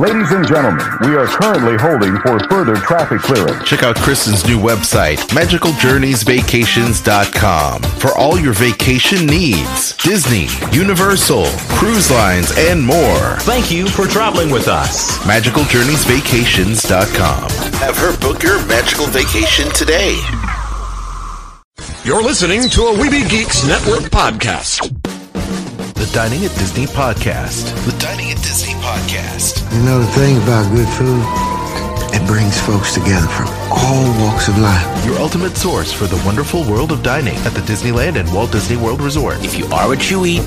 Ladies and gentlemen, we are currently holding for further traffic clearance. Check out Kristen's new website, magicaljourneysvacations.com, for all your vacation needs. Disney, Universal, cruise lines, and more. Thank you for traveling with us. magicaljourneysvacations.com. Have her book your magical vacation today. You're listening to a Weeby Geeks Network podcast. The Dining at Disney podcast. The Dining at Disney podcast. You know the thing about good food? It brings folks together from all walks of life. Your ultimate source for the wonderful world of dining at the Disneyland and Walt Disney World Resort. If you are what you eat,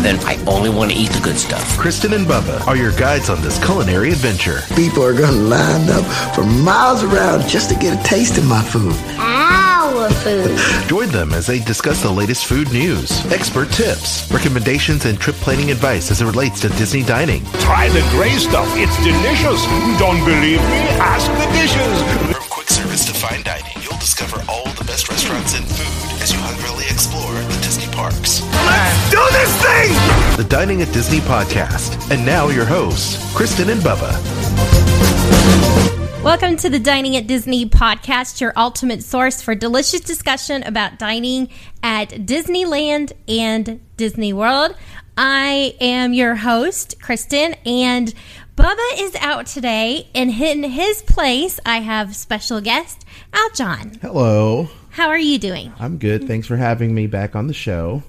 then I only want to eat the good stuff. Kristen and Bubba are your guides on this culinary adventure. People are going to line up for miles around just to get a taste of my food. Ah. Our food. Join them as they discuss the latest food news, expert tips, recommendations, and trip planning advice as it relates to Disney dining. Try the gray stuff. It's delicious. Don't believe me? Ask the dishes. From quick service to fine dining, you'll discover all the best restaurants and food as you hungrily explore the Disney parks. Let's do this thing! The Dining at Disney podcast. And now your hosts, Kristen and Bubba. Welcome to the Dining at Disney podcast, your ultimate source for delicious discussion about dining at Disneyland and Disney World. I am your host, Kristen, and Bubba is out today, and in his place, I have special guest, Al John. Hello. How are you doing? I'm good. Thanks for having me back on the show.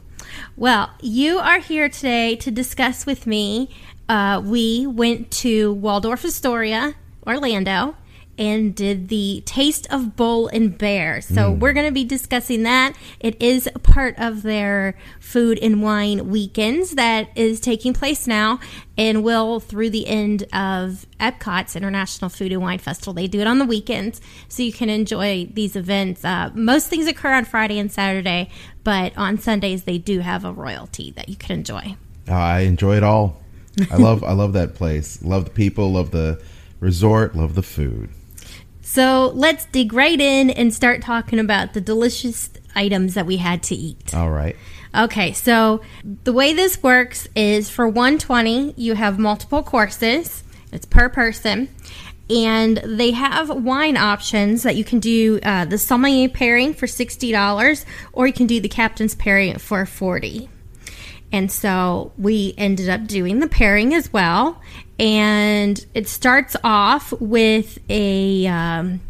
Well, you are here today to discuss with me. Uh, we went to Waldorf Astoria, Orlando, and did the Taste of Bull and Bear. So we're going to be discussing that. It is a part of their food and wine weekends that is taking place now and will through the end of Epcot's International Food and Wine Festival. They do it on the weekends, so you can enjoy these events. Uh, most things occur on Friday and Saturday, but on Sundays they do have a royalty that you can enjoy. Uh, I enjoy it all. I love I love that place. Love the people, love the resort, love the food. So let's dig right in and start talking about the delicious items that we had to eat. All right. Okay, so the way this works is for 120, you have multiple courses. It's per person. And they have wine options that you can do uh, the sommelier pairing for $60 or you can do the captain's pairing for 40 and so we ended up doing the pairing as well. And it starts off with a um,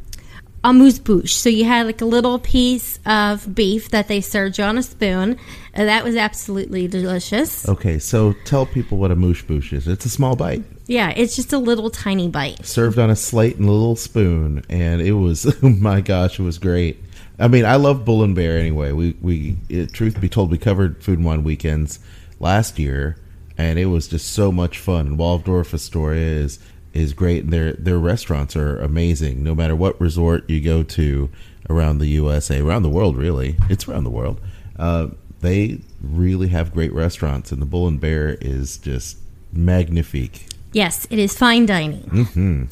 amuse bouche. So you had like a little piece of beef that they served you on a spoon. And that was absolutely delicious. Okay, so tell people what a moosh bouche is. It's a small bite Yeah, it's just a little tiny bite. served on a slate and a little spoon, and it was oh my gosh, it was great. I mean, I love Bull and Bear anyway. We we it, truth be told, we covered Food and Wine weekends last year, and it was just so much fun. And Waldorf Astoria is is great, and their their restaurants are amazing. No matter what resort you go to around the USA, around the world, really, it's around the world. Uh, they really have great restaurants, and the Bull and Bear is just magnifique. Yes, it is fine dining. Mm-hmm.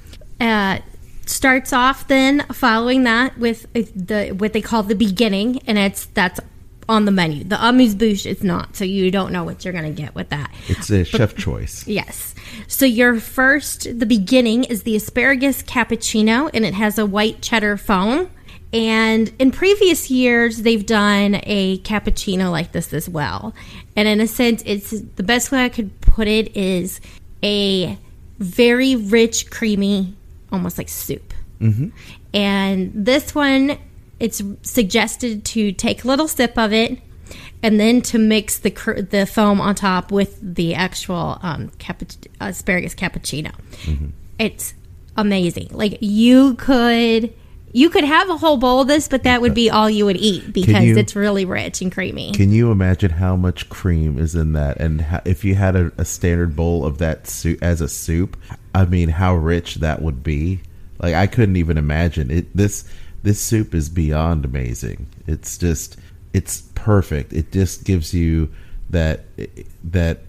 Uh, starts off then following that with the what they call the beginning, and it's that's on the menu. The amuse bouche is not, so you don't know what you're going to get with that. It's a chef choice. Yes. So your first, the beginning is the asparagus cappuccino, and it has a white cheddar foam. And in previous years, they've done a cappuccino like this as well. And in a sense, it's the best way I could put it is a very rich, creamy, almost like soup. Mm-hmm. And this one, it's suggested to take a little sip of it and then to mix the cr- the foam on top with the actual um, asparagus cappuccino. It's amazing. Like you could you could have a whole bowl of this, but that would be all you would eat because you- it's really rich and creamy. Can you imagine how much cream is in that? And how, if you had a, a standard bowl of that soup as a soup, I mean, how rich that would be. Like I couldn't even imagine it. This this soup is beyond amazing. It's just it's perfect. It just gives you that that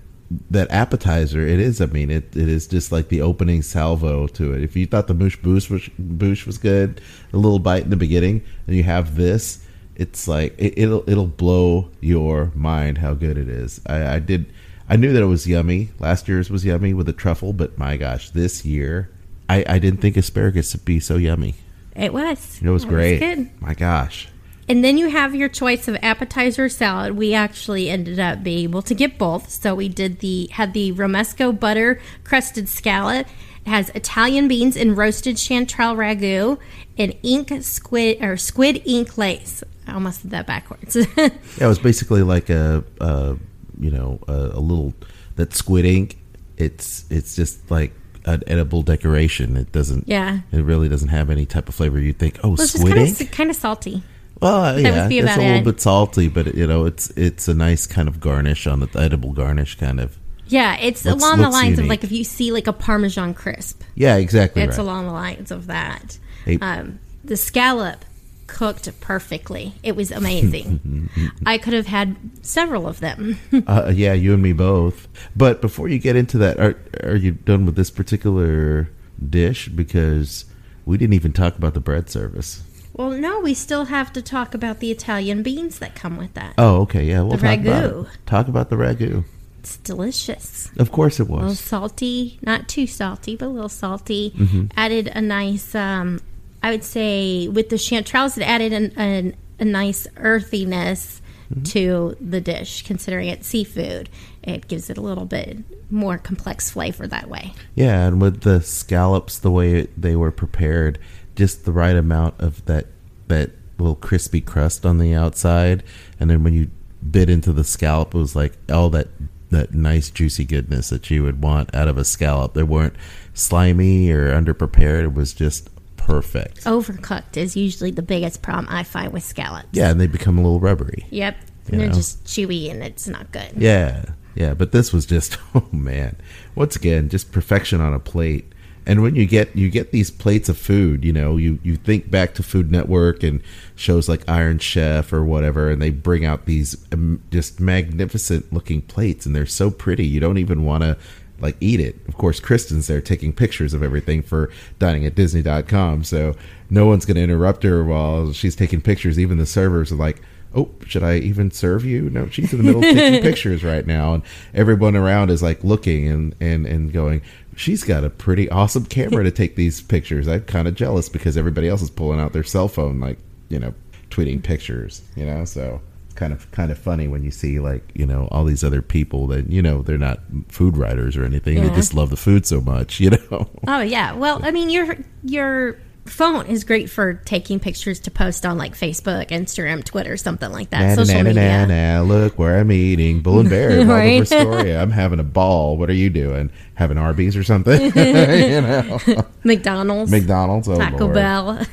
that appetizer. It is. I mean, it, it is just like the opening salvo to it. If you thought the moosh boosh was, boosh was good, a little bite in the beginning, and you have this, it's like it, it'll it'll blow your mind how good it is. I, I did. I knew that it was yummy. Last year's was yummy with the truffle, but my gosh, this year I, I didn't think asparagus would be so yummy. It was. It was It great. good. My gosh. And then you have your choice of appetizer or salad. We actually ended up being able to get both. So we did the had the romesco butter crusted scallop. It has Italian beans and roasted chanterelle ragu and ink squid or squid ink lace. I almost did that backwards. Yeah, it was basically like a, a you know, a, a little that squid ink. It's it's just like an edible decoration. It doesn't. Yeah. It really doesn't have any type of flavor. You think, oh, Well, it's squid kind of kind of salty. Well, would yeah, be it's a little it. bit salty, but you know, it's it's a nice kind of garnish on the edible garnish kind of. Yeah, it's Looks- along the looks lines of like if you see like a Parmesan crisp. Yeah, exactly. It's right. along the lines of that. Um, the scallop cooked perfectly. It was amazing. I could have had several of them. Uh, yeah, you and me both. But before you get into that, are are you done with this particular dish? Because we didn't even talk about the bread service. well, no, we still have to talk about the Italian beans that come with that. Oh, okay, yeah, we'll The talk about ragu. it. Talk about the ragu. It's delicious. Of course, it A little was. salty, not too salty, but a little salty. Mm-hmm. Added a nice, um, I would say, with the chanterelles, it added an, an, a nice earthiness Mm-hmm. to the dish. Considering it's seafood, it gives it a little bit more complex flavor that way. Yeah, and with the scallops, the way they were prepared, just the right amount of that that little crispy crust on the outside, and then when you bit into the scallop, it was like all that that nice juicy goodness that you would want out of a scallop. They weren't slimy or underprepared. It was just perfect. Overcooked is usually the biggest problem I find with scallops. Yeah, and they become a little rubbery. Yep. And they're know. just chewy and it's not good. Yeah, yeah, but this was just oh man. Once again, just perfection on a plate. And when you get you get these plates of food, you know, you you think back to Food Network and shows like Iron Chef or whatever, and they bring out these um, just magnificent looking plates, and they're so pretty. You don't even want to like eat it. Of course, Kristen's there taking pictures of everything for dining at Disney.com, so no one's going to interrupt her while she's taking pictures. Even the servers are like, oh, should I even serve you? No, she's in the middle of taking pictures right now, and everyone around is like looking and and and going. She's got a pretty awesome camera to take these pictures. I'm kind of jealous because everybody else is pulling out their cell phone, like you know, tweeting pictures. You know, so kind of kind of funny when you see like you know all these other people that you know they're not food writers or anything. They just love the food so much. You know. Oh yeah. Well, I mean, your your phone is great for taking pictures to post on like Facebook, Instagram, Twitter, something like that. Na, Social na, media. na, look where I'm eating. Bull and Bear, Right. Astoria. I'm having a ball. What are you doing? Having Arby's or something? you know, McDonald's, McDonald's. Oh, Taco Lord. Bell.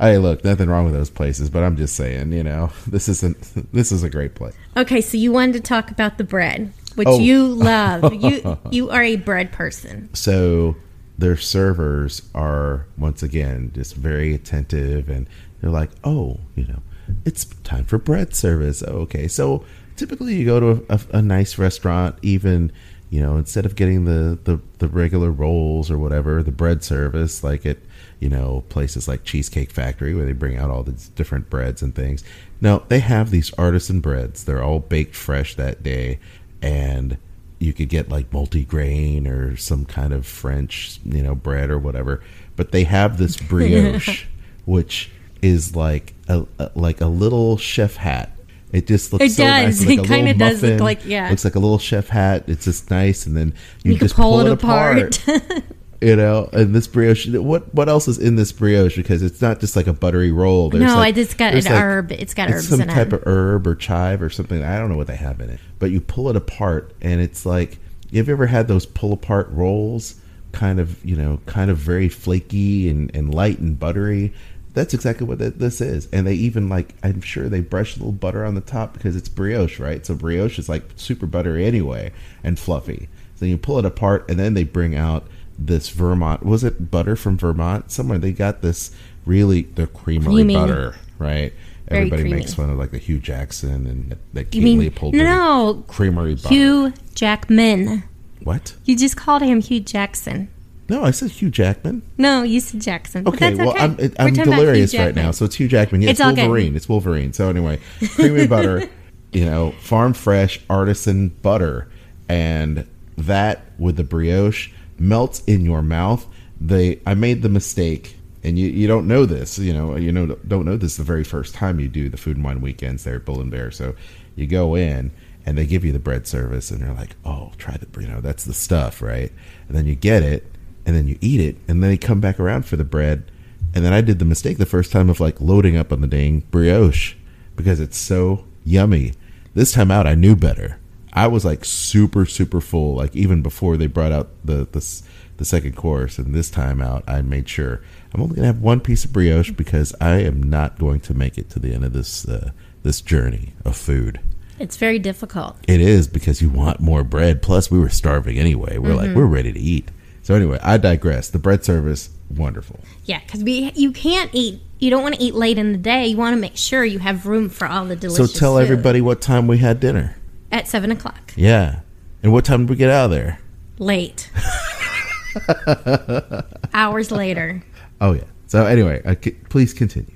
Hey, look, nothing wrong with those places, but I'm just saying, you know, this isn't. This is a great place. okay, so you wanted to talk about the bread, which Oh. you love. you you are a bread person. So their servers are once again just very attentive, and they're like, "Oh, you know, it's time for bread service." Okay, so typically you go to a, a, a nice restaurant, even you know, instead of getting the, the the regular rolls or whatever, the bread service, like at you know places like Cheesecake Factory where they bring out all these different breads and things. No, they have these artisan breads. They're all baked fresh that day, and you could get like multi-grain or some kind of French, you know, bread or whatever. But they have this brioche, which is like a, a like a little chef hat. It just looks It so nice. does. Like It kinda does look like- yeah. Looks like a little chef hat. It's just nice, and then you, You, can just pull, it apart. you know, and this brioche. What what else is in this brioche? Because it's not just like a buttery roll. There's no, like, I just got an like- herb. It's got it's herbs some in type it. of herb or chive or something. I don't know what they have in it, but you pull it apart, and it's like you have you ever had those pull apart rolls? Kind of, you know, kind of very flaky and, and light and buttery. That's exactly what this is. And they even like, I'm sure they brush a little butter on the top because it's brioche, right? So brioche is like super buttery anyway and fluffy. So you pull it apart, and then they bring out this Vermont. Was it butter from Vermont? Somewhere they got this really the creamery Creamy. butter, right? Very Everybody creamy. makes fun of like the Hugh Jackson and that Kate You mean Leopold. no? creamery butter. Hugh Jackman. What? You just called him Hugh Jackson. No, I said Hugh Jackman. No, you said Jackson. but Okay, well, okay. I'm I'm delirious right now, so it's Hugh Jackman. Yeah, It's it's, all good. Wolverine. It's Wolverine. So anyway, creamy butter, you know, farm fresh artisan butter, and that with the brioche melts in your mouth. They I made the mistake and you, you don't know this, you know, you know don't know this the very first time you do the food and wine weekends there at Bull and Bear. So you go in and they give you the bread service and they're like, "Oh, try the you know, that's the stuff, right?" And then you get it and then you eat it and then they come back around for the bread. And then I did the mistake the first time of like loading up on the dang brioche because it's so yummy. This time out I knew better. I was like super super full like even before they brought out the the the second course and this time out I made sure I'm only going to have one piece of brioche because I am not going to make it to the end of this uh, this journey of food. It's very difficult. It is because you want more bread. Plus, we were starving anyway. We're like, we're ready to eat. So anyway, I digress. The bread service, wonderful. Yeah, because we you can't eat. You don't want to eat late in the day. You want to make sure you have room for all the delicious. So tell food. everybody what time we had dinner. At seven o'clock. Yeah, and what time did we get out of there? Late. Hours later. Oh yeah. So anyway, uh, c- please continue.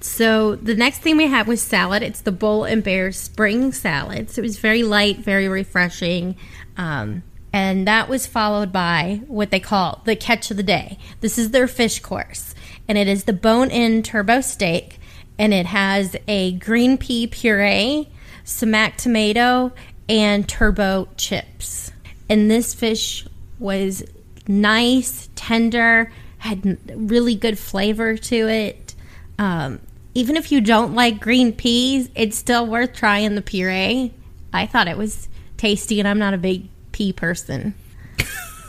So the next thing we had was salad. It's the Bull and Bear Spring Salad. So it was very light, very refreshing. Um, and that was followed by what they call the catch of the day. This is their fish course. And it is the bone in turbot steak. And it has a green pea puree, sumac tomato, and turbo chips. And this fish was nice, tender, had really good flavor to it. Um, even if you don't like green peas, it's still worth trying the puree. I thought it was tasty, and I'm not a big pea person.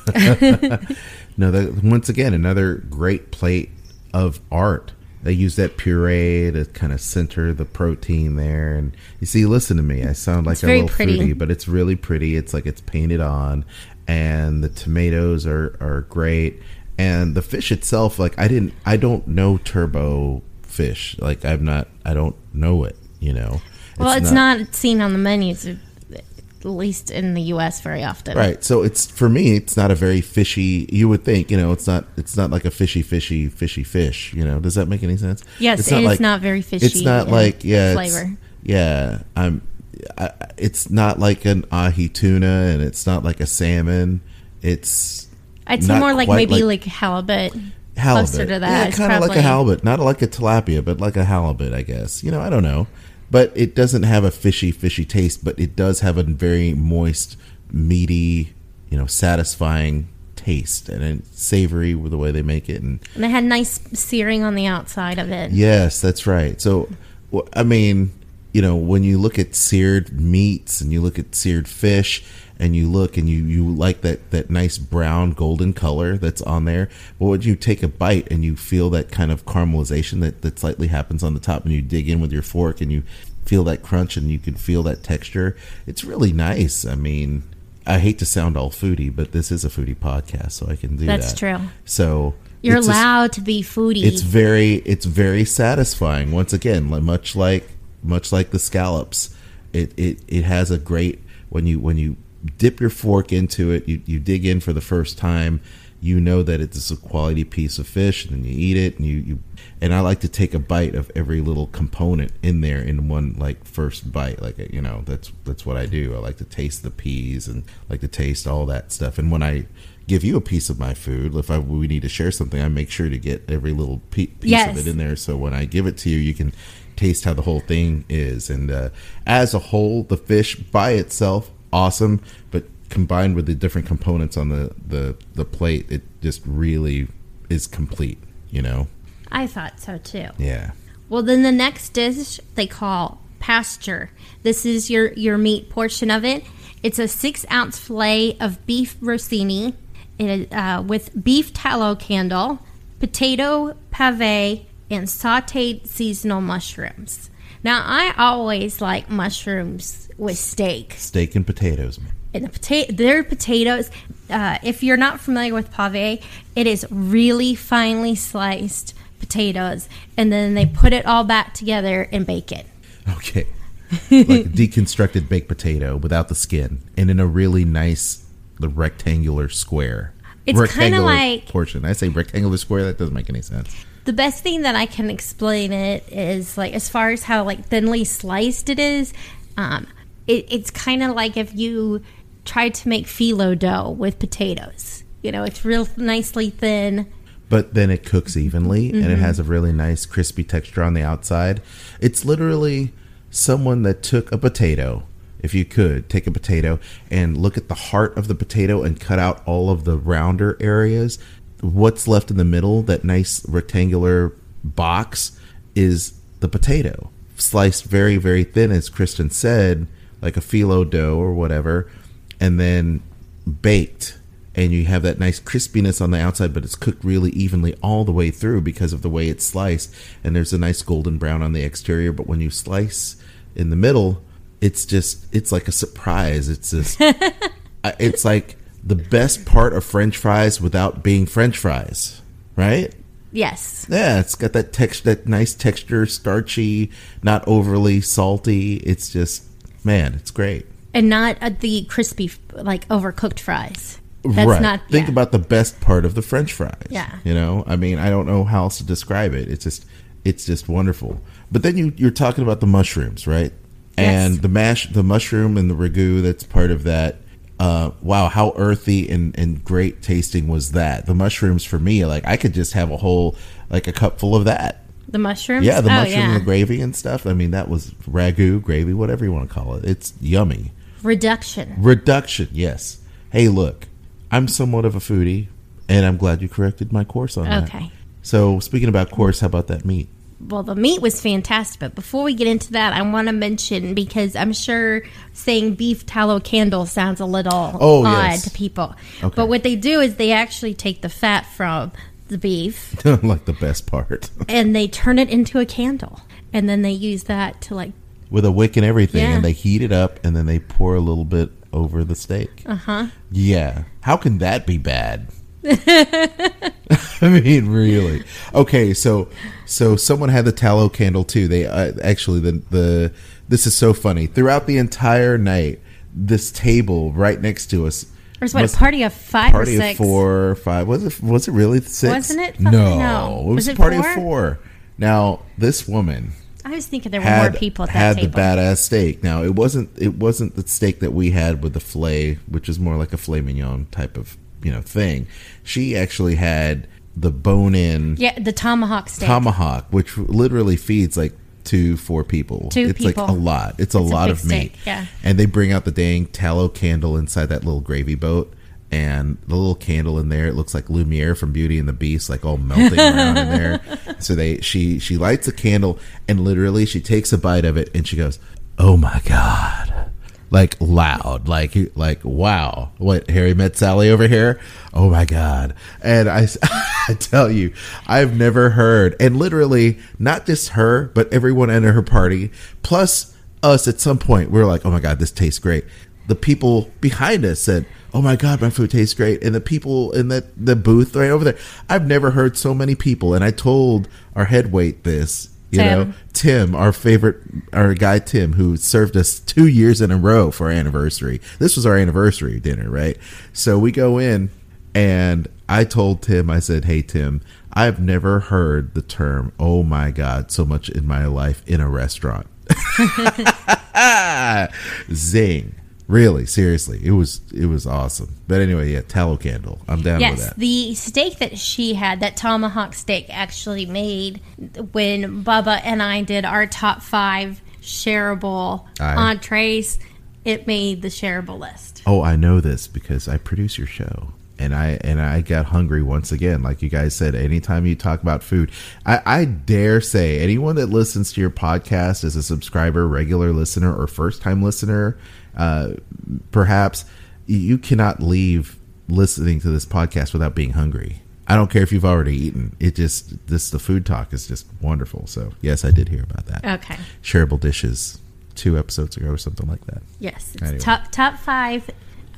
No, that, once again, another great plate of art. They use that puree to kind of center the protein there, and you see, listen to me. I sound like It's a little pretty. foodie, but it's really pretty. It's like it's painted on, and the tomatoes are are great, and the fish itself. Like I didn't, I don't know turbot fish. Like I'm not, I don't know it. You know. Well, it's, not, seen on the menus, at least in the U.S. very often. Right. So it's for me, it's not a very fishy. You would think, you know, it's not. It's not like a fishy, fishy, fishy fish. You know, does that make any sense? Yes, it's not very fishy It's not uh, like yeah, flavor. yeah, I'm. I, it's not like an ahi tuna, and it's not like a salmon. It's I'd say not more like maybe like, halibut. halibut. Closer to that. Yeah, kind of like a halibut, not like a tilapia, but like a halibut, I guess. You know, I don't know, but it doesn't have a fishy, fishy taste, but it does have a very moist, meaty, you know, satisfying taste, and it's savory with the way they make it, and And it had nice searing on the outside of it. Yes, that's right. So, I mean, you know, when you look at seared meats and you look at seared fish and you look and you, you like that, that nice brown golden color that's on there, but when you take a bite and you feel that kind of caramelization that, that slightly happens on the top and you dig in with your fork and you feel that crunch and you can feel that texture, it's really nice. I mean, I hate to sound all foodie, but this is a foodie podcast, so I can do that. That's that. true. So You're it's just- allowed to be foodie. it's very it's very satisfying once again much like much like the scallops it it, it has a great when you when you dip your fork into it. You, you dig in for the first time. You know that it's a quality piece of fish and then you eat it and you, you and i like to take a bite of every little component in there in one like first bite. Like you know that's that's what i do. I like to taste the peas and like to taste all that stuff. And when i give you a piece of my food if I, we need to share something i make sure to get every little pe- piece Yes. of it in there. So when i give it to you you can taste how the whole thing is. And uh, as a whole the fish by itself awesome but combined with the different components on the the the plate it just really is complete you know I thought so too. yeah Well, then the next dish they call pasture. This is your your meat portion of it. It's a six ounce fillet of beef rossini, it, uh, with beef tallow candle, potato pave, and sautéed seasonal mushrooms. Now, I always like mushrooms with steak. steak and potatoes man. And the potato, their potatoes. Uh, if you're not familiar with pave, it is really finely sliced potatoes, and then they put it all back together and bake it. okay like a deconstructed baked potato without the skin and in a really nice the rectangular square It's kinda like- portion i say rectangular square that doesn't make any sense The best thing that I can explain it is like as far as how like thinly sliced it is. Um, it, it's kind of like if you tried to make phyllo dough with potatoes. You know, it's real nicely thin. but then it cooks evenly and Mm-hmm. it has a really nice crispy texture on the outside. It's literally someone that took a potato, if you could take a potato and look at the heart of the potato and cut out all of the rounder areas. What's left in the middle, that nice rectangular box, is the potato. Sliced very, very thin, as Kristen said, like a phyllo dough or whatever, and then baked and you have that nice crispiness on the outside, but it's cooked really evenly all the way through because of the way it's sliced. And there's a nice golden brown on the exterior, but when you slice in the middle, it's just it's like a surprise. It's just it's like the best part of French fries without being French fries, right? Yes. Yeah, it's got that text, that nice texture, starchy, not overly salty. It's just man, it's great. And not uh, the crispy, like overcooked fries. That's right. not. Think yeah. about the best part of the French fries. Yeah. You know, I mean, I don't know how else to describe it. It's just, it's just wonderful. But then you you're talking about the mushrooms, right? And Yes. the mash, the mushroom and the ragu that's part of that. Uh, wow, how earthy and, and great tasting was that? The mushrooms for me, like I could just have a whole like a cup full of that. the mushrooms. Yeah, the oh, mushroom yeah. and the gravy and stuff. I mean, that was ragu, gravy, whatever you want to call it. It's yummy. Reduction. Reduction, yes. Hey, look, I'm somewhat of a foodie, and I'm glad you corrected my course on that. Okay. So, speaking about course, how about that meat? Well, the meat was fantastic, but before we get into that, I want to mention because I'm sure saying beef tallow candle sounds a little Oh, odd yes. to people. Okay. But what they do is they actually take the fat from the beef like the best part. and they turn it into a candle, and then they use that to like With a wick and everything, Yeah. and they heat it up, and then they pour a little bit over the steak. Uh huh. Yeah. How can that be bad? I mean, really? Okay, so so someone had the tallow candle too. They uh, actually the the this is so funny. Throughout the entire night, this table right next to us. There's what a party of five party or of four or five. Was it? Was it really six? Wasn't it five? No, No. it was, Was a it party four? of four. Now this woman I was thinking there were had more people at that had table. the badass steak. Now it wasn't it wasn't the steak that we had with the fillet, which is more like a filet mignon type of you know thing. She actually had the bone in yeah, the tomahawk steak. tomahawk, which literally feeds like two four people. Two it's like people. a lot. It's a It's lot big of meat. steak, yeah. And they bring out the dang tallow candle inside that little gravy boat. And the little candle in there, it looks like Lumiere from Beauty and the Beast, like all melting around in there. So they, she, she lights a candle, and literally she takes a bite of it, and she goes, "Oh my god!" Like loud, like like wow, what Harry met Sally over here? Oh my god! And I, I tell you, I've never heard, and literally not just her, but everyone at her party, plus us at some point, we are like, "Oh my god, this tastes great." The people behind us said, "Oh my god, my food tastes great," and the people in that the booth right over there, I've never heard so many people. And I told our head wait this, you Tim. know, Tim, our favorite, our guy Tim, who served us two years in a row for our anniversary. This was our anniversary dinner, right? So we go in, and I told Tim, I said, "Hey Tim, I've never heard the term "Oh my God" so much in my life in a restaurant." Zing! Really, seriously, it was it was awesome. But anyway, yeah, tallow candle. I'm down with Yes, that. the steak that she had, that tomahawk steak, actually made when Bubba and I did our top five shareable Aye. entrees. It made the shareable list. Oh, I know this because I produce your show. And I and I got hungry once again. Like you guys said, anytime you talk about food, I, I dare say anyone that listens to your podcast as a subscriber, regular listener, or first time listener, uh, perhaps you cannot leave listening to this podcast without being hungry. I don't care if you've already eaten. It just this the food talk is just wonderful. So yes, I did hear about that. Okay. Shareable dishes two episodes ago or something like that. Yes. It's Anyway. Top top five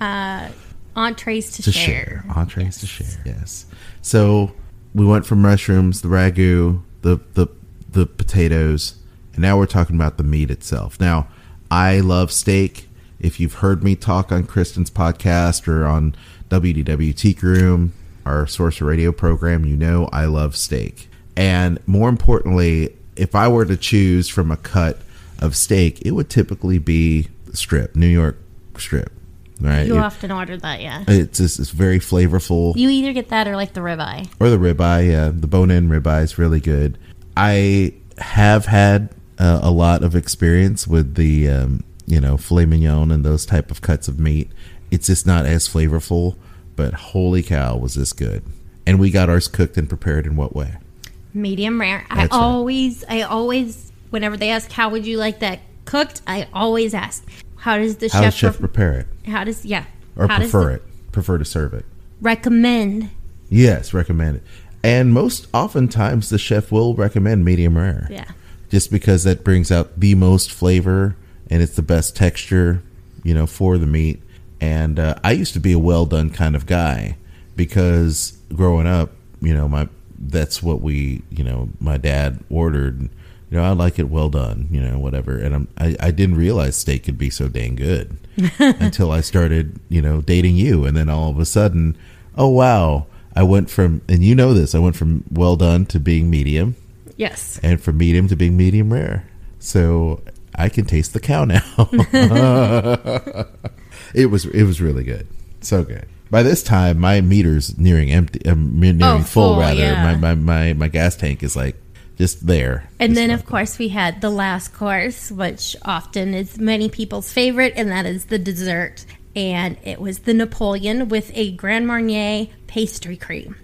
uh, entrees to, to share. share. Entrees to share. Yes. So we went from mushrooms, the ragu, the the the potatoes, and now we're talking about the meat itself. Now, I love steak. If you've heard me talk on Kristen's podcast or on WDW Teak Room, our Source Radio program, you know I love steak. And more importantly, if I were to choose from a cut of steak, it would typically be strip, New York strip right? You It- often order that, yeah. it's just it's very flavorful. You either get that or like the ribeye. or the ribeye. Yeah, the bone-in ribeye is really good. I have had uh, a lot of experience with the um, you know filet mignon and those type of cuts of meat. It's just not as flavorful, but holy cow, was this good! And we got ours cooked and prepared in what way? Medium rare. I right. always, I always, whenever they ask how would you like that cooked, I always ask, how does the How chef, does chef pre- prepare it how does yeah, or how does prefer the- it? Prefer to serve it? recommend? Yes, recommend it. And most oftentimes, the chef will recommend medium rare. Yeah. just because that brings out the most flavor and it's the best texture, you know, for the meat. And uh, I used to be a well done kind of guy because growing up, you know, my that's what we, you know, my dad ordered. You know, I like it well done, you know, whatever. And I'm, I, I didn't realize steak could be so dang good until I started, you know, dating you. And then all of a sudden, oh, wow, I went from, and you know this, I went from well done to being medium Yes. and from medium to being medium rare. So I can taste the cow now. it was it was really good, so good. By this time, my meter's nearing empty, uh, nearing Oh, full. full, rather, yeah. my, my my my gas tank is like just there. And Just then, of course, we had the last course, which often is many people's favorite, and that is the dessert. And it was the Napoleon with a Grand Marnier pastry cream.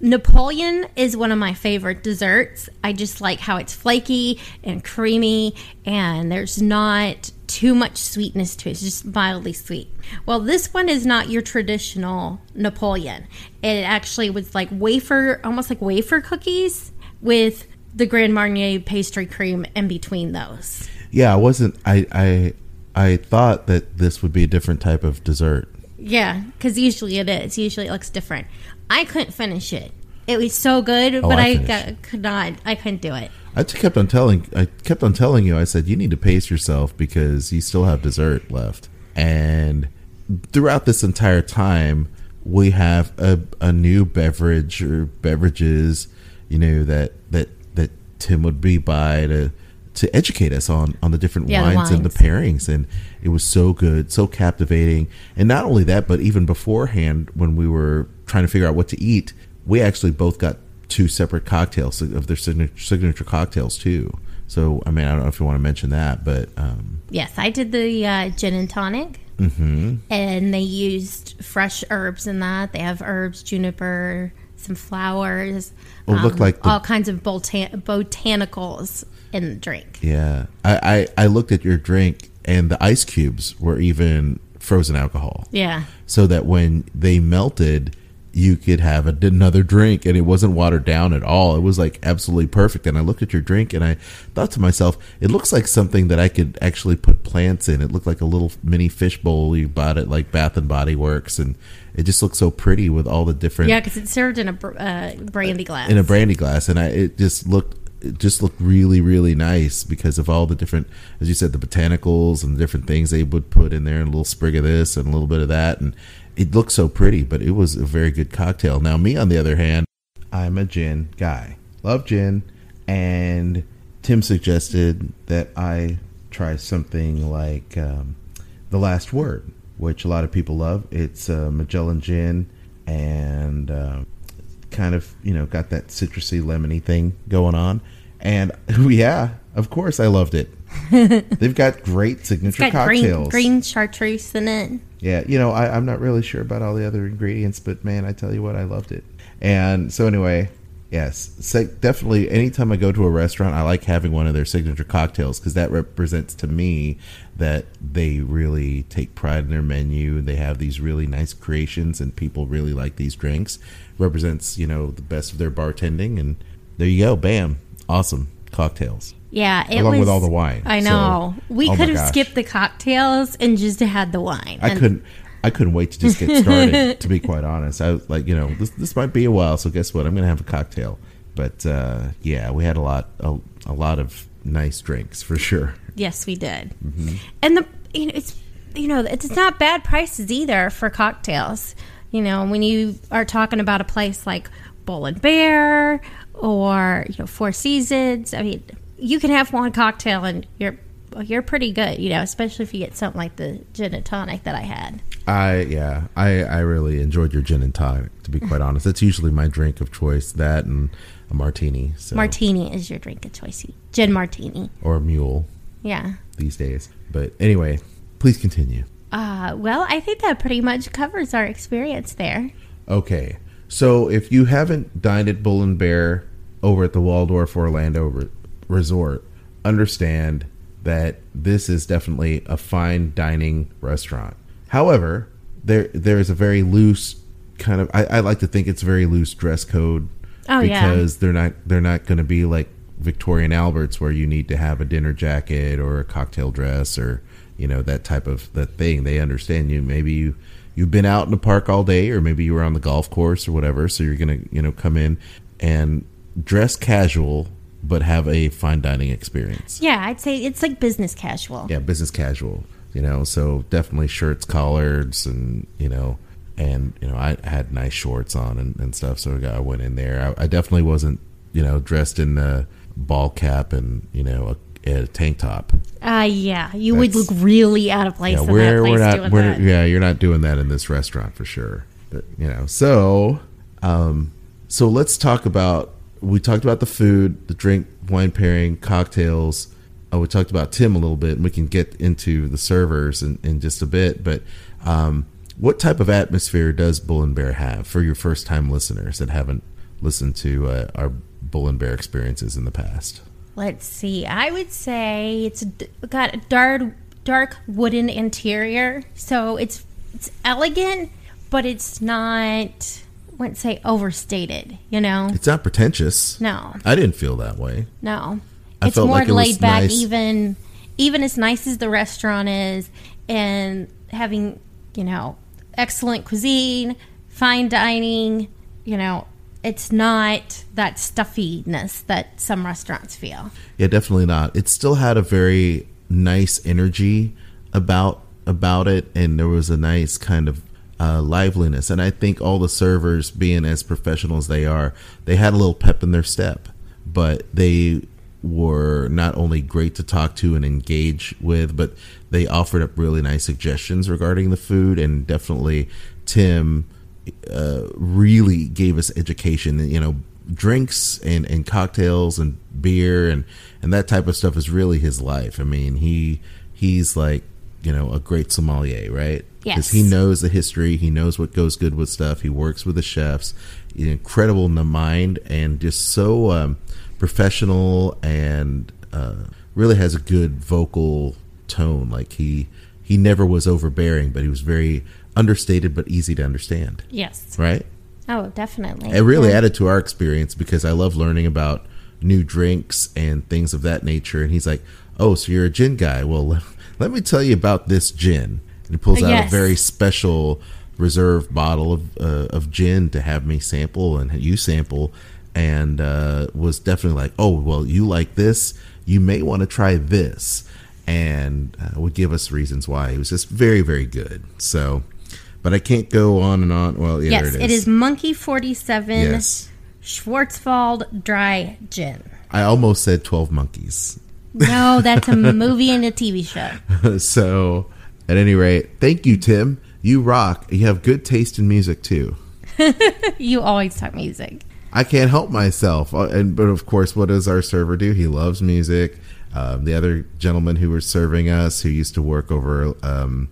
Napoleon is one of my favorite desserts. I just like how it's flaky and creamy, and there's not too much sweetness to it. It's just mildly sweet. Well, this one is not your traditional Napoleon. It actually was like wafer, almost like wafer cookies with the Grand Marnier pastry cream in between those. yeah, I wasn't. I I I thought that this would be a different type of dessert. Yeah, because usually it is. Usually it looks different. I couldn't finish it. It was so good, oh, but I I, got, could not. I couldn't do it. I kept on telling I kept on telling you I said you need to pace yourself because you still have dessert left. And throughout this entire time we have a, a new beverage or beverages, you know, that that that Tim would be by to to educate us on on the different Yeah, the wines and the pairings and it was so good, so captivating. And not only that, but even beforehand when we were trying to figure out what to eat, we actually both got two separate cocktails of their signature, cocktails too. So I mean, I don't know if you want to mention that, but um, Yes, I did the uh, gin and tonic, mhm. and they used fresh herbs in that. They have herbs, juniper, some flowers. um, Well, it looked like the- all kinds of botan- botanicals in the drink. yeah, I, I I looked at your drink and the ice cubes were even frozen alcohol. Yeah. so that when they melted you could have a, another drink and it wasn't watered down at all. It was like absolutely perfect. And i looked at your drink and i thought to myself it looks like something that i could actually put plants in. It looked like a little mini fish bowl. You bought at like bath and body works and it just looked so pretty with all the different Yeah, because it's served in a uh, brandy glass. in a brandy glass and I it just looked it just looked really really nice because of all the different as you said the botanicals and the different things they would put in there and a little sprig of this and a little bit of that and it looked so pretty but it was a very good cocktail. Now me on the other hand I'm a gin guy. Love gin and Tim suggested that I try something like um, the last word which a lot of people love. It's uh, Magellan gin and uh, kind of you know got that citrusy lemony thing going on. And yeah of course i loved it. They've got great signature got green, cocktails. green chartreuse in it. Yeah you know I, i'm not really sure about all the other ingredients but man i tell you what i loved it. And so anyway yes so definitely anytime i go to a restaurant i like having one of their signature cocktails because that represents to me that they really take pride in their menu. They have these really nice creations and people really like these drinks. Represents you know the best of their bartending. And there you go bam awesome cocktails Yeah, it Along was with all the wine, I know. so- we oh could have gosh. skipped the cocktails and just had the wine. I couldn't. I couldn't wait to just get started. to be quite honest, I was like, you know, this this might be a while. So guess what? I'm going to have a cocktail. But uh, yeah, we had a lot, a, a lot of nice drinks for sure. Yes, we did. Mm-hmm. And the you know, it's you know it's not bad prices either for cocktails. You know, when you are talking about a place like Bull and Bear or you know Four Seasons, I mean, you can have one cocktail and you're you're pretty good, you know, especially if you get something like the gin and tonic that I had. I yeah, I I really enjoyed your gin and tonic. To be quite honest, that's usually my drink of choice. That and a martini. So. Martini is your drink of choice. Gin martini. Or a mule. Yeah. These days. But anyway, please continue. Uh, well, I think that pretty much covers our experience there. Okay. So if you haven't dined at Bull and Bear over at the Waldorf Orlando Resort, understand that this is definitely a fine dining restaurant. However, there there is a very loose kind of I, I like to think it's very loose dress code Oh, yeah. because they're not they're not going to be like Victoria and Albert's where you need to have a dinner jacket or a cocktail dress or you know that type of that thing. They understand you. Maybe you you've been out in the park all day or maybe you were on the golf course or whatever. So you're gonna you know come in and dress casual but have a fine dining experience. Yeah, I'd say it's like business casual. Yeah, business casual. You know, so definitely shirts, collars, and you know, and you know, I had nice shorts on and, and stuff. So I went in there. I, I definitely wasn't, you know, dressed in a ball cap and you know a, a tank top. Uh, yeah, you would look really out of place yeah, in we're that place we're not we're yeah, you're not doing that in this restaurant for sure. But you know, so um, so let's talk about. We talked about the food, the drink, wine pairing, cocktails. Uh, we talked about Tim a little bit, and we can get into the servers in, in just a bit. But um, what type of atmosphere does Bull and Bear have for your first time listeners that haven't listened to uh, our Bull and Bear experiences in the past? Let's see. I would say it's got a dark, dark wooden interior, so it's it's elegant, but it's not. I wouldn't say overstated. You know, It's not pretentious. no, I didn't feel that way. no. I it's felt more like it laid back. nice. Even even as nice as the restaurant is, and having you know excellent cuisine, fine dining. You know, it's not that stuffiness that some restaurants feel. Yeah, definitely not. It still had a very nice energy about about it, and there was a nice kind of uh, liveliness. And I think all the servers, being as professional as they are, they had a little pep in their step, but they were not only great to talk to and engage with, but they offered up really nice suggestions regarding the food, and definitely Tim uh, really gave us education. You know, drinks and, and cocktails and beer and, and that type of stuff is really his life. I mean, he he's like you know a great sommelier, right? Yes. Because he knows the history. He knows what goes good with stuff. He works with the chefs. He's incredible in the mind and just so um, professional and uh, really has a good vocal tone. Like he he never was overbearing, but he was very understated but easy to understand. Yes. Right. Oh, definitely. It really Yeah. added to our experience because I love learning about new drinks and things of that nature. And he's like, "Oh, so you're a gin guy? Well, let, me tell you about this gin." And he pulls out Yes. a very special reserve bottle of uh, of gin to have me sample and you sample, and uh, was definitely like, "Oh, well, you like this? You may want to try this." And uh, would give us reasons why. It was just very, very good. So, but I can't go on and on. Well, yeah, yes, there it is Monkey 47 Yes. Schwarzwald Dry Gin. I almost said 12 Monkeys. No, that's a movie and a TV show. so, at any rate, thank you, Tim. You rock. You have good taste in music, too. You always talk music. I can't help myself. Uh, And But of course, what does our server do? He loves music. Um, the other gentleman who was serving us, who used to work over, um,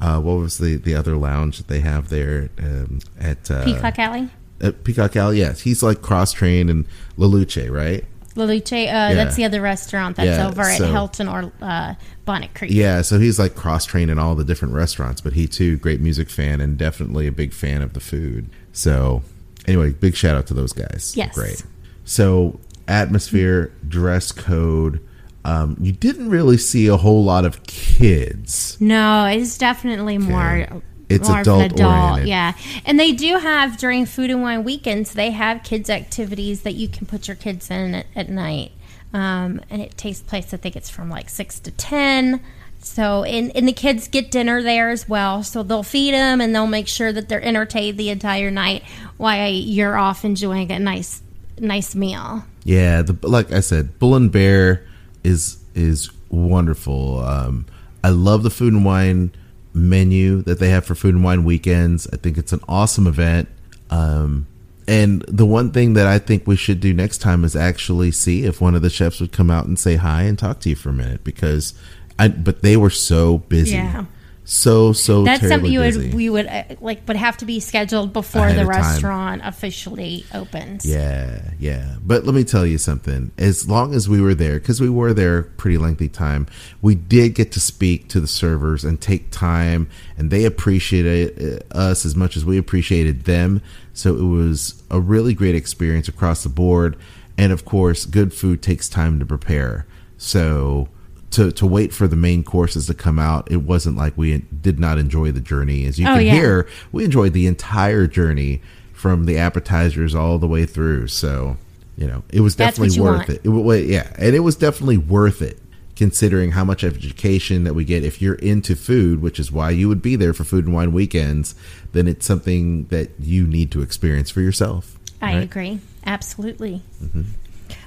uh, what was the, the other lounge that they have there um, at uh, Peacock Alley? At Peacock Alley, yes. He's like cross trained in La Luce, right? La Luce, uh, that's the other restaurant that's Yeah, over at so- Hilton or uh, Bonnet Creek. Yeah, so he's like cross trained in all the different restaurants, but he too, great music fan and definitely a big fan of the food. So, anyway, big shout out to those guys. Yes. Great. So, atmosphere, dress code. Um, you didn't really see a whole lot of kids. No, it's definitely more. It's more of an adult adult, oriented. yeah. And they do have during food and wine weekends. They have kids activities that you can put your kids in at, at night, um, and it takes place. I think it's from like six to ten. So, and, and the kids get dinner there as well. So they'll feed them and they'll make sure that they're entertained the entire night while you're off enjoying a nice, nice meal. Yeah, the, like I said, Bull and Bear is is wonderful. Um, I love the food and wine menu that they have for food and wine weekends. I think it's an awesome event. Um, and the one thing that I think we should do next time is actually see if one of the chefs would come out and say hi and talk to you for a minute because I but they were so busy. Yeah. So so That's something you busy. would we would uh, like would have to be scheduled before Ahead the of time. restaurant officially opens. Yeah, yeah. But let me tell you something. As long as we were there, because we were there pretty lengthy time, we did get to speak to the servers and take time, and they appreciated uh, us as much as we appreciated them. So it was a really great experience across the board. And of course, good food takes time to prepare. So to to wait for the main courses to come out, it wasn't like we did not enjoy the journey. As you Oh, can yeah. hear, we enjoyed the entire journey from the appetizers all the way through. So, you know, it was That's definitely worth it. it. wa- Yeah, and it was definitely worth it considering how much education that we get if you're into food, which is why you would be there for food and wine weekends, then it's something that you need to experience for yourself. I right? agree. Absolutely. Mhm.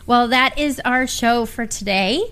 Well, that is our show for today.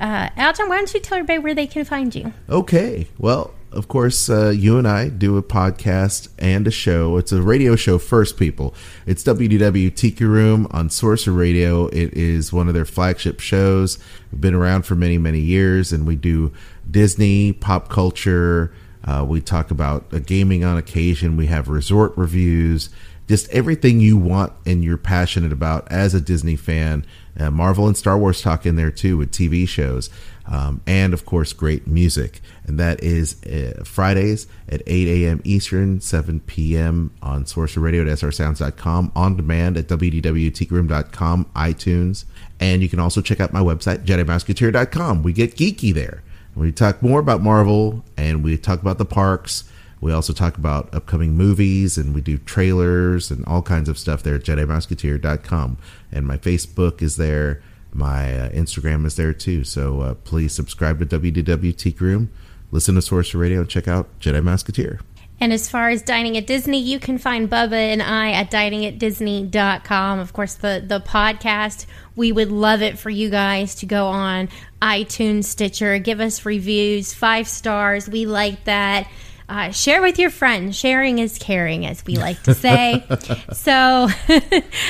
Uh, Alton, why don't you tell everybody where they can find you? Okay. Well, of course, uh, you and I do a podcast and a show. It's a radio show first, people. It's WDW Tiki Room on Sorcerer Radio. It is one of their flagship shows. We've been around for many, many years, and we do Disney, pop culture. Uh, we talk about gaming on occasion. We have resort reviews. Just everything you want and you're passionate about as a Disney fan. Uh, Marvel and Star Wars talk in there too with TV shows. Um, and of course, great music. And that is uh, Fridays at 8 a.m. Eastern, 7 p.m. on Sorcerer Radio at srsounds.com, on demand at www.tikiroom.com, iTunes. And you can also check out my website, JediMusketeer.com. We get geeky there. We talk more about Marvel and we talk about the parks. We also talk about upcoming movies and we do trailers and all kinds of stuff there at JediMusketeer.com. And my Facebook is there. My uh, Instagram is there too. So uh, please subscribe to WDW Tiki Room, listen to Sorcerer Radio, and check out Jedi Musketeer. And as far as dining at Disney, you can find Bubba and I at diningatdisney.com. Of course, the, the podcast, we would love it for you guys to go on iTunes, Stitcher, give us reviews, five stars. We like that. Uh, share with your friends. Sharing is caring, as we like to say. so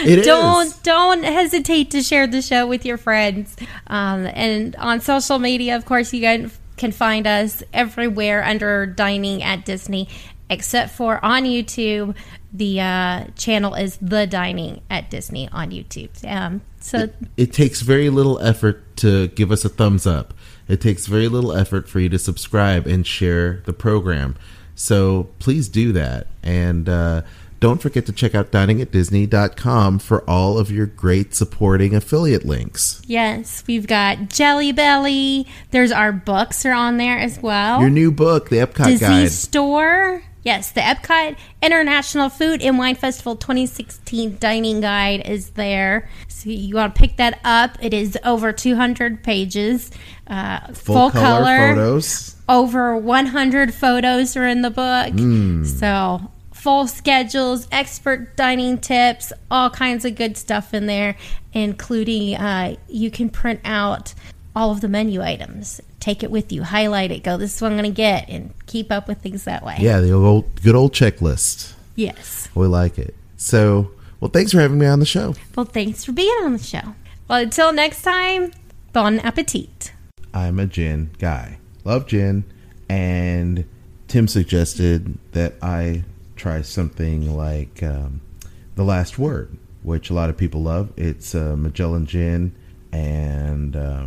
don't is. don't hesitate to share the show with your friends. Um, and on social media, of course, you guys can find us everywhere under Dining at Disney, except for on YouTube. The uh, channel is The Dining at Disney on YouTube. Um, so It takes very little effort to give us a thumbs up. It takes very little effort for you to subscribe and share the program. So please do that. And uh, don't forget to check out diningatdisney.com for all of your great supporting affiliate links. yes, we've got Jelly Belly. There's our books are on there as well. Your new book, The Epcot Disney Guide. Store. Yes, the Epcot International Food and Wine Festival 2016 Dining Guide is there. So you want to pick that up. It is over 200 pages. Uh, Full, color, photos. Over 100 photos are in the book. Mm. So full schedules, expert dining tips, all kinds of good stuff in there, including uh, you can print out all of the menu items. Take it with you, highlight it, go, this is what I'm going to get, and keep up with things that way. Yeah, the old good old checklist. Yes. We like it. So, well, thanks for having me on the show. Well, thanks for being on the show. Well, until next time, bon appetit. I'm a gin guy. Love gin. And Tim suggested that I try something like um, The Last Word, which a lot of people love. It's uh, Magellan gin and uh,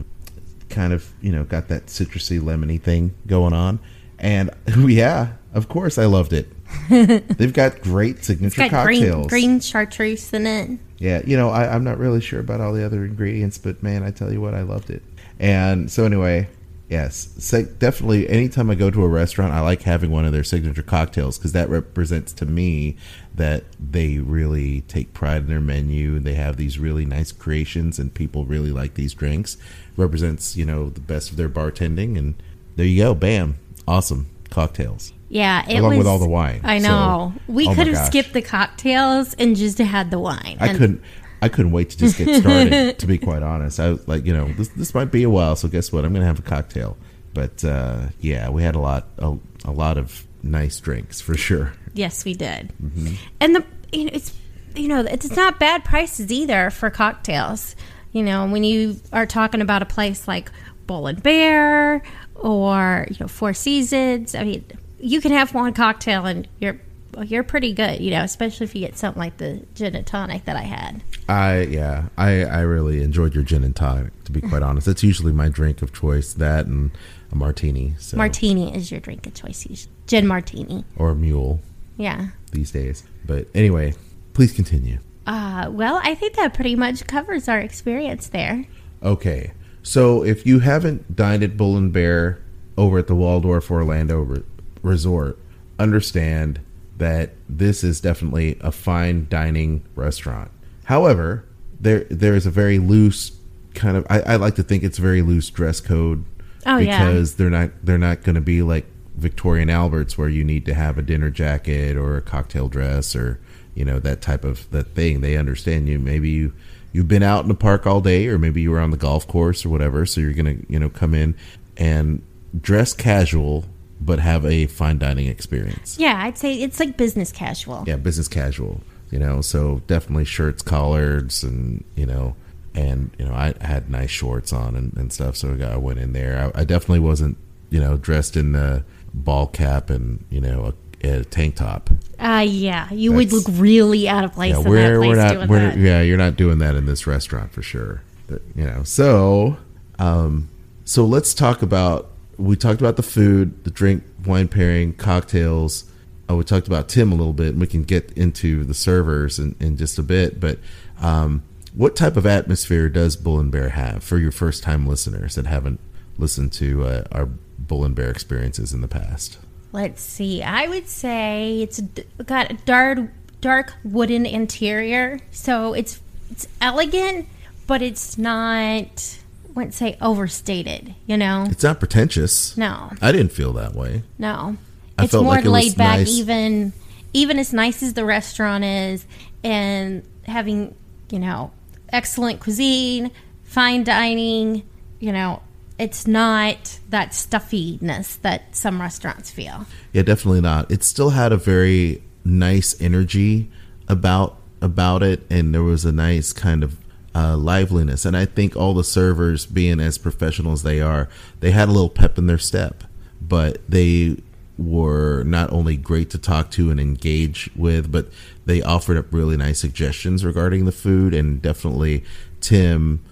kind of, you know, got that citrusy, lemony thing going on. And yeah, of course I loved it. They've got great It's signature got green, cocktails. green chartreuse in it. Yeah, you know, I, I'm not really sure about all the other ingredients, but man, I tell you what, I loved it. And so anyway, yes, so definitely. Anytime I go to a restaurant, I like having one of their signature cocktails because that represents to me that they really take pride in their menu. They have these really nice creations, and people really like these drinks. Represents you know the best of their bartending, and there you go, bam, awesome cocktails. Yeah, it Along was with all the wine, I so- know. we oh could have gosh. skipped the cocktails and just had the wine. I couldn't. I couldn't wait to just get started. to be quite honest, I was like, you know, this this might be a while. So guess what? I'm gonna have a cocktail. But uh, yeah, we had a lot a, a lot of nice drinks for sure. Yes, we did. Mm-hmm. And the you know it's you know it's not bad prices either for cocktails. You know when you are talking about a place like Bull and Bear or you know Four Seasons. I mean, you can have one cocktail and you're you're pretty good. You know, especially if you get something like the gin and tonic that I had. I yeah, I I really enjoyed your gin and tonic. To be quite honest, it's usually my drink of choice. That and a martini. So Martini is your drink of choice. usually. Gin martini. or mule Yeah. these days. But anyway, please continue. Uh, well, I think that pretty much covers our experience there. Okay, so if you haven't dined at Bull and Bear over at the Waldorf Orlando Re- Resort, understand that this is definitely a fine dining restaurant. However, there there is a very loose kind of. I, I like to think it's a very loose dress code Oh, yeah. because they're not they're not going to be like Victoria and Albert's where you need to have a dinner jacket or a cocktail dress or you know that type of that thing. They understand you. Maybe you you've been out in the park all day or maybe you were on the golf course or whatever. So you're gonna you know come in and dress casual but have a fine dining experience. Yeah, I'd say it's like business casual. Yeah, business casual. You know, so definitely shirts, collars, and you know, and you know, I had nice shorts on and, and stuff. So I went in there. I, I definitely wasn't, you know, dressed in the ball cap and you know a, a tank top. Uh, yeah, you would look really out of place yeah, in that we're we're not doing we're that. yeah, you're not doing that in this restaurant for sure. But, you know, so um, so let's talk about. We talked about the food, the drink, wine pairing, cocktails. Uh, we talked about Tim a little bit, and we can get into the servers in, in just a bit. But um, what type of atmosphere does Bull and Bear have for your first time listeners that haven't listened to uh, our Bull and Bear experiences in the past? Let's see. I would say it's got a dark, dark wooden interior, so it's it's elegant, but it's not. Wouldn't say overstated. You know, It's not pretentious. no, I didn't feel that way. no. I it's more like it laid back. nice. Even even as nice as the restaurant is, and having you know excellent cuisine, fine dining. You know, it's not that stuffiness that some restaurants feel. Yeah, definitely not. It still had a very nice energy about about it, and there was a nice kind of uh, liveliness. And I think all the servers, being as professional as they are, they had a little pep in their step, but they were not only great to talk to and engage with, but they offered up really nice suggestions regarding the food, and definitely Tim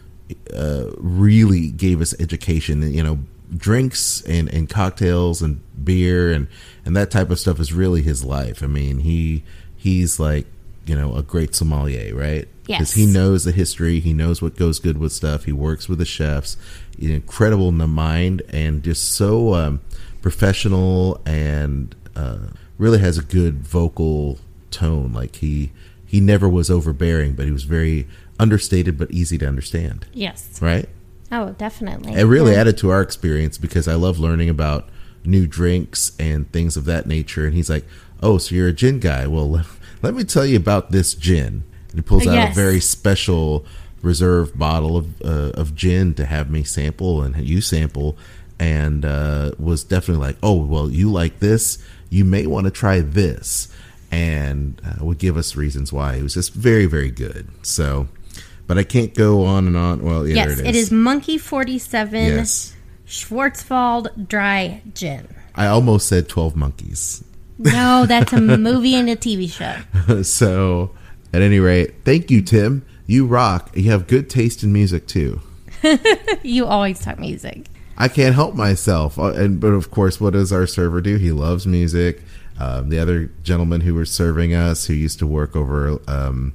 uh, really gave us education. You know, drinks and, and cocktails and beer and, and that type of stuff is really his life. I mean, he he's like you know a great sommelier, right? Yes. Because he knows the history. He knows what goes good with stuff. He works with the chefs. He's incredible in the mind and just so um, professional and uh, really has a good vocal tone. Like he he never was overbearing, but he was very understated but easy to understand. Yes. Right? Oh, definitely. It really Yeah. added to our experience because I love learning about new drinks and things of that nature. And he's like, "Oh, so you're a gin guy? Well, let, me tell you about this gin." And he pulls out Yes. a very special reserve bottle of uh, of gin to have me sample and you sample, and uh, was definitely like, "Oh, well, you like this? You may want to try this." And uh, would give us reasons why. It was just very, very good. So, but I can't go on and on. Well, yeah, yes, there it is Monkey 47 Yes. Schwarzwald Dry Gin. I almost said 12 monkeys. No, that's a movie and a TV show. so, at any rate, thank you, Tim. You rock. You have good taste in music, too. You always talk music. I can't help myself. Uh, And but of course, what does our server do? He loves music. Um, the other gentleman who was serving us, who used to work over, um,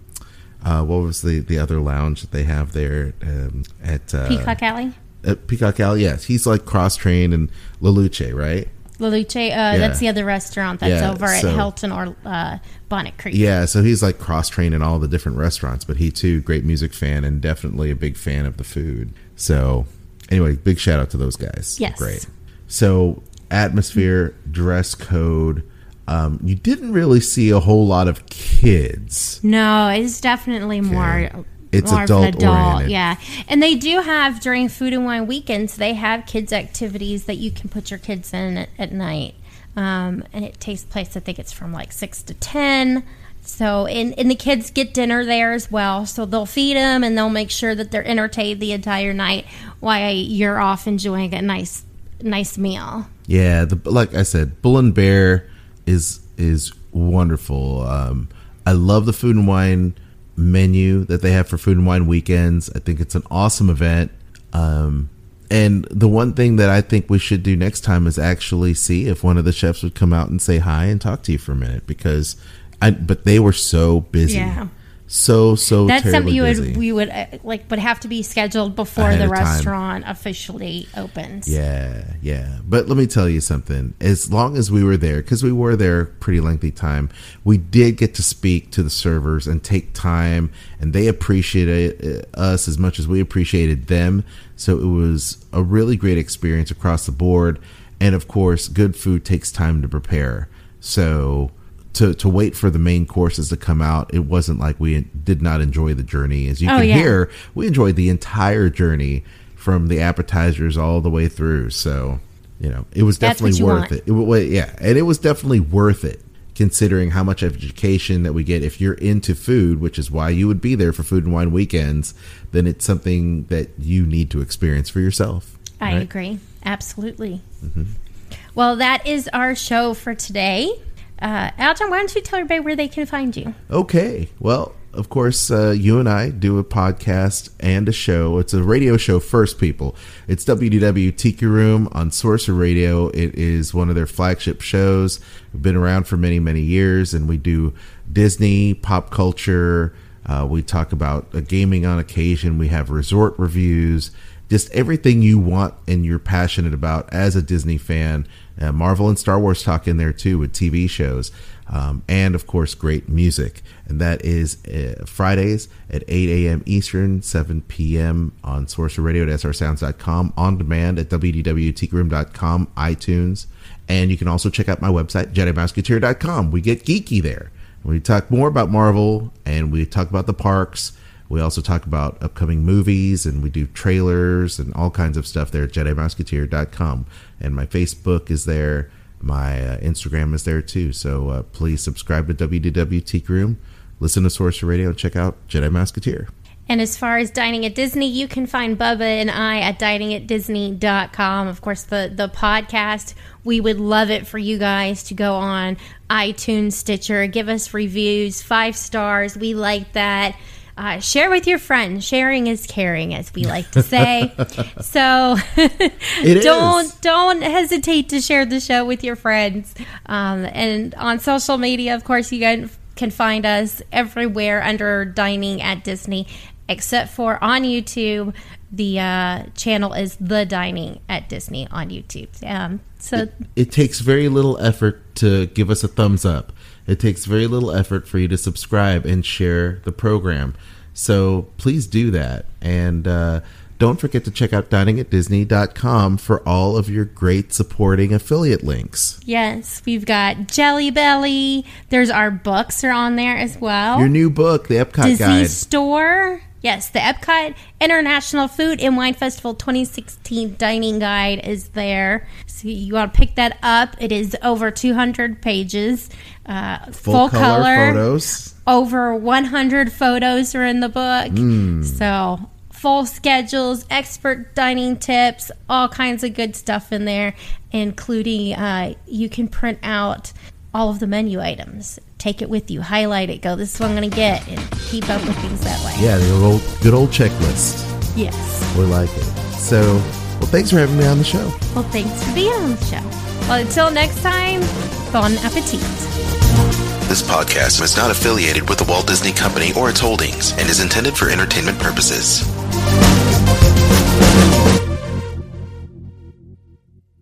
uh, what was the the other lounge that they have there um, at uh, Peacock Alley? At Peacock Alley, yes, he's like cross trained in La Luce, right? La Luce, uh, that's the other restaurant that's Yeah, over at so- Hilton or uh, Bonnet Creek. Yeah, so he's like cross trained in all the different restaurants, but he too, great music fan and definitely a big fan of the food. So, anyway, big shout out to those guys. Yes. Great. So, atmosphere, dress code. Um, you didn't really see a whole lot of kids. No, it's definitely more It's more adult of an adult. oriented. Yeah, and they do have during food and wine weekends. They have kids activities that you can put your kids in at, at night, um, and it takes place. I think it's from like six to ten. So, and, and the kids get dinner there as well. So they'll feed them and they'll make sure that they're entertained the entire night while you're off enjoying a nice, nice meal. Yeah, the, like I said, Bull and Bear is is wonderful. Um, I love the food and wine menu that they have for food and wine weekends. I think it's an awesome event. Um, and the one thing that I think we should do next time is actually see if one of the chefs would come out and say hi and talk to you for a minute because I but they were so busy. Yeah. So so That's something you busy. would we would uh, like would have to be scheduled before Ahead the restaurant officially opens. Yeah, yeah. But let me tell you something. As long as we were there, because we were there pretty lengthy time, we did get to speak to the servers and take time, and they appreciated uh, us as much as we appreciated them. So it was a really great experience across the board. And of course, good food takes time to prepare. So to to wait for the main courses to come out, it wasn't like we did not enjoy the journey. As you Oh, can yeah. hear, we enjoyed the entire journey from the appetizers all the way through. So, you know, it was That's definitely worth want. it. it. wa- Yeah, and it was definitely worth it considering how much education that we get if you're into food, which is why you would be there for food and wine weekends, then it's something that you need to experience for yourself. I right? agree. Absolutely. Mhm. Well, that is our show for today. Uh, Alton, why don't you tell everybody where they can find you? Okay. Well, of course, uh, you and I do a podcast and a show. It's a radio show first, people. It's WDW Tiki Room on Sorcerer Radio. It is one of their flagship shows. We've been around for many, many years, and we do Disney, pop culture. Uh, we talk about gaming on occasion. We have resort reviews. Just everything you want and you're passionate about as a Disney fan. Uh, Marvel and Star Wars talk in there too with TV shows. Um, and of course, great music. And that is uh, Fridays at 8 a.m. Eastern, 7 p.m. on Sorcerer Radio at srsounds.com, on demand at www.tikiroom.com, iTunes. And you can also check out my website, JediMusketeer.com. We get geeky there. We talk more about Marvel and we talk about the parks. We also talk about upcoming movies and we do trailers and all kinds of stuff there at JediMusketeer.com. And my Facebook is there. My uh, Instagram is there too. So uh, please subscribe to WDW Tiki Room, listen to Sorcerer Radio, and check out Jedi Musketeer. And as far as dining at Disney, you can find Bubba and I at diningatdisney.com. Of course, the, the podcast, we would love it for you guys to go on iTunes, Stitcher, give us reviews, five stars. We like that. Uh, share with your friends. Sharing is caring, as we like to say. so don't is. don't hesitate to share the show with your friends. Um, and on social media, of course, you guys can find us everywhere under Dining at Disney, except for on YouTube. The uh, channel is The Dining at Disney on YouTube. Um, so It takes very little effort to give us a thumbs up. It takes very little effort for you to subscribe and share the program. So please do that. And uh, don't forget to check out diningatdisney.com for all of your great supporting affiliate links. yes, we've got Jelly Belly. There's our books are on there as well. Your new book, The Epcot Disney Guide. Store. Yes, the Epcot International Food and Wine Festival 2016 Dining Guide is there. So you want to pick that up. It is over 200 pages. Uh, Full, color, photos. Over 100 photos are in the book. Mm. So full schedules, expert dining tips, all kinds of good stuff in there, including uh, you can print out all of the menu items. Take it with you, highlight it, go, this is what I'm going to get, and keep up with things that way. Yeah, the old, good old checklist. Yes. We like it. So, well, thanks for having me on the show. Well, thanks for being on the show. Well, until next time, bon appetit. This podcast is not affiliated with the Walt Disney Company or its holdings and is intended for entertainment purposes.